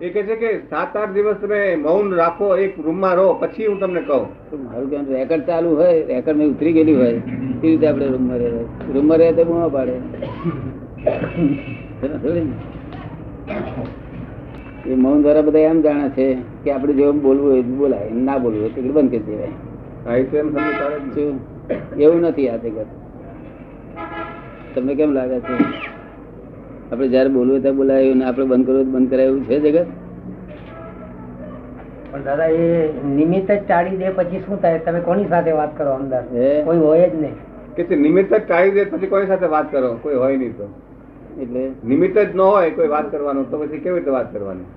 એ કે છે કે સાત આઠ દિવસ તમે મૌન રાખો એક રૂમમાં રહો પછી હું તમને કહું. મારું કે રેકર્ડ ચાલુ હોય રેકર્ડ મેં ઉતરી ગયેલી હોય એ રીતે આપણે રૂમમાં રહે. રૂમમાં રહે તો બૂમો પાડે. એ મૌન દ્વારા બધા એમ જાણે છે કે આપણે જેવું બોલવું હોય એ બોલાય ના બોલવું હોય તો બંધ કરી દેવાય. એવું નથી આ જગત. તમને કેમ લાગે છે? આપણે જયારે બોલવું ત્યારે બોલાયું ને આપણે બંધ કરવું બંધ કરાય એવું છે જગત? પણ દાદા એ નિમિત્ત જ ટાળી દે પછી શું થાય? તમે કોની સાથે વાત કરો અંદર? કોઈ હોય જ નહીં. કે છે નિમિત્ત જ ટાળી દે પછી કોઈ સાથે વાત કરો? કોઈ હોય નહીં તો. એટલે? નિમિત્ત જ ન હોય કોઈ વાત કરવાનું તો પછી કેવી રીતે વાત કરવાની?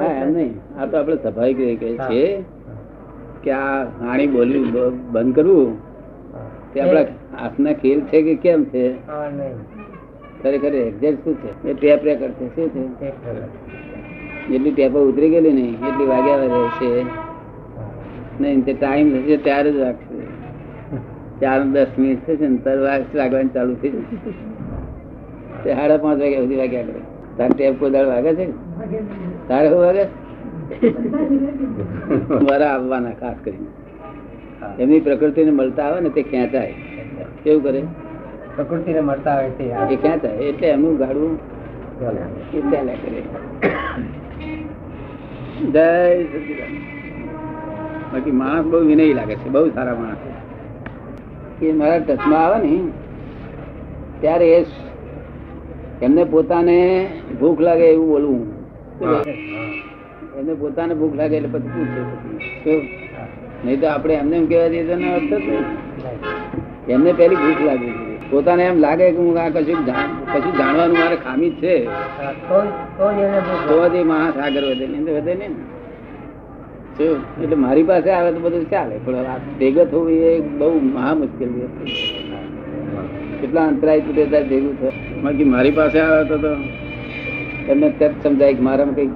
હા એમ નહીં. આ તો આપણે સ્વાભાવિક છીએ કે આ હાણી બોલ્યું બંધ કરવું. તે આપણા હાથના ખેલ છે કે કેમ છે? હા, નહીં. ખરેખર એક્ઝેક્ટ શું છે? એ ટેપ રેકર્ડ છે. શું છે? જેટલી ટેપો ઉતરી ગયેલી નહીં એટલી વાગ્યા રહેશે નહીં તે ટાઈમ થશે ત્યારે જ વાગશે. ચાર દસ મિનિટ થશે ને તાર વાગ વાગવાનું ચાલુ થઈ જશે. સાડા પાંચ વાગ્યા સુધી વાગ્યા કરે. તારે ટેપ કોઈ દાડ વાગે છે? તારે શું વાગે? મારા આવવાના ખાસ કરીને. એમની પ્રકૃતિને મળતા આવે ને તે ખેંચાય. કેવું કરે? પ્રકૃતિને મળતા હોય તે એ ખેંચાય એટલે એમનું ગાડું એ ચાલ્યા કરે જય સચિદાનંદ. બાકી માણસ બહુ વિનયી લાગે છે બહુ સારા માણસ એ મારા ટચમાં આવે ને ત્યારે એ એમને પોતાને ભૂખ લાગે એવું બોલવું એમને પોતાને ભૂખ લાગે એટલે પછી પૂછે? નહીં તો આપણે એમને એમ કહેવા દઈએ તો અર્થ એમને પેલી ભૂખ લાગે. છે. પોતાને એમ લાગે કે હું આ કશું કશું જાણવાનું મારે ખામી છે. તો- જ માણસ વધે નહીં. વધે ને? એટલે મારી પાસે આવે તો બધું ચાલે. પણ આ ભેગો થવું એ બહુ મહા મુશ્કેલ છે. કેટલા અંતરાય તૂટે ત્યારે ભેગું થાય બાકી મારી પાસે આવે તો તો એમને તરત સમજાય કે મારામાં કંઈક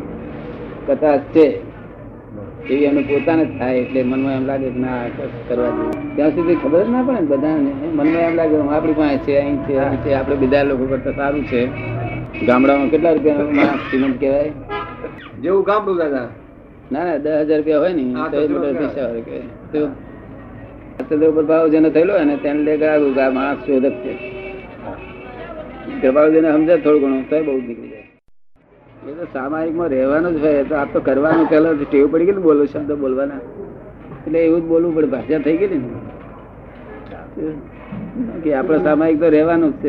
કથા છે. એવી એમને પોતાને જ થાય એટલે મનમાં એમ લાગે કે ના કરવા જેવું. ત્યાં સુધી ખબર જ ના પડે ને બધાને. મનમાં એમ લાગે આપણી પાસે છે અહીં છે અહીં છે આપણે બીજા લોકો કરતા સારું છે. ગામડામાં કેટલા રૂપિયા સિમેન્ટ કહેવાય? જેવું ગામડું દાદા. ના ના દસ હજાર રૂપિયા હોય ને તો મોટા પૈસા હોય કે તો અત્યારે ઉપર ભાવ જેને થયેલો હોય ને તેને લે ગાળું માણસ શોધક છે. ગભાવ જેને સમજે થોડું ઘણું તો બહુ નીકળી એ તો સામાયિકમાં રહેવાનું જ હોય તો આ તો કરવાનું. પેલા ટેવ પડી ગઈ બોલો શબ્દ બોલવાના. એટલે એવું જ બોલવું પડે, ભાષા થઈ ગઈ ને. કે આપણે સામાયિક તો રહેવાનું જ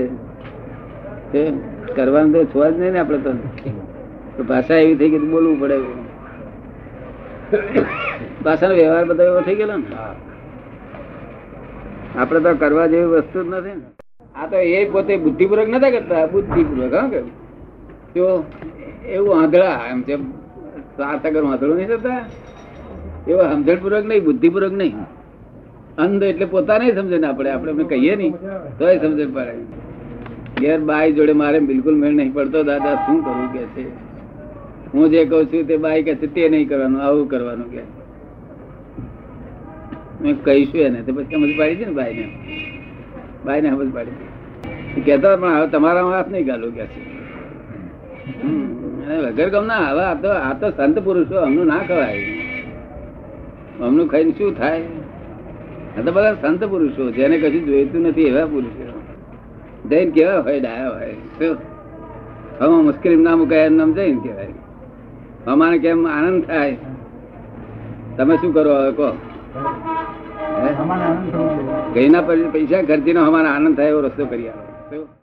છે. કરવાનું તો છોવા જ નહીં ને આપણે તો ભાષા એવી થઈ ગઈ તો બોલવું પડે. ભાષાનો વ્યવહાર બધો એવો થઈ ગયેલો ને. આપણે તો કરવા જેવી વસ્તુ જ નથી ને. આ તો એ પોતે બુદ્ધિપૂર્વક નતા કરતા. બુદ્ધિપૂર્વક, હા કે? તો એવું આંધળા એમ જેમ સાત અગર આંધળું નહીં થતા એવો સમજણપૂર્વક નહીં બુદ્ધિપૂર્વક નહીં. અંધ એટલે પોતાને સમજે ને આપણે આપણે એમને કહીએ નહીં તોય સમજણ પડે. ઘેર બાઈ જોડે મારે બિલકુલ મેળ નહીં પડતો દાદા શું કરવું કે છે? હું જે કઉ છું તે બાઈ કે છે તે નહીં કરવાનું આવું કરવાનું કે. મેં કહીશું એને તો પછી સમજ પાડી છે ને બાઈને? બાઈને સમજ પાડી કહેતા પણ હવે તમારા હાથ નહીં ગાલું કે છે? હમ, અને ના હવે આ તો આ તો સંત પુરુષો અમનું ના ખવાય. અમનું ખાઈને શું થાય? આ તો બધા સંત પુરુષો જેને કશું જોઈતું નથી એવા પુરુષો. જૈન કેવા હોય ડાયા હોય શું? હમ મુશ્કેલી ના મુકાય નામ જૈન કહેવાય. અમારે કેમ આનંદ થાય? તમે શું કરો હવે કહો. ગઈના પૈસા ખર્ચીનો અમારે આનંદ થાય એવો રસ્તો કરી શું?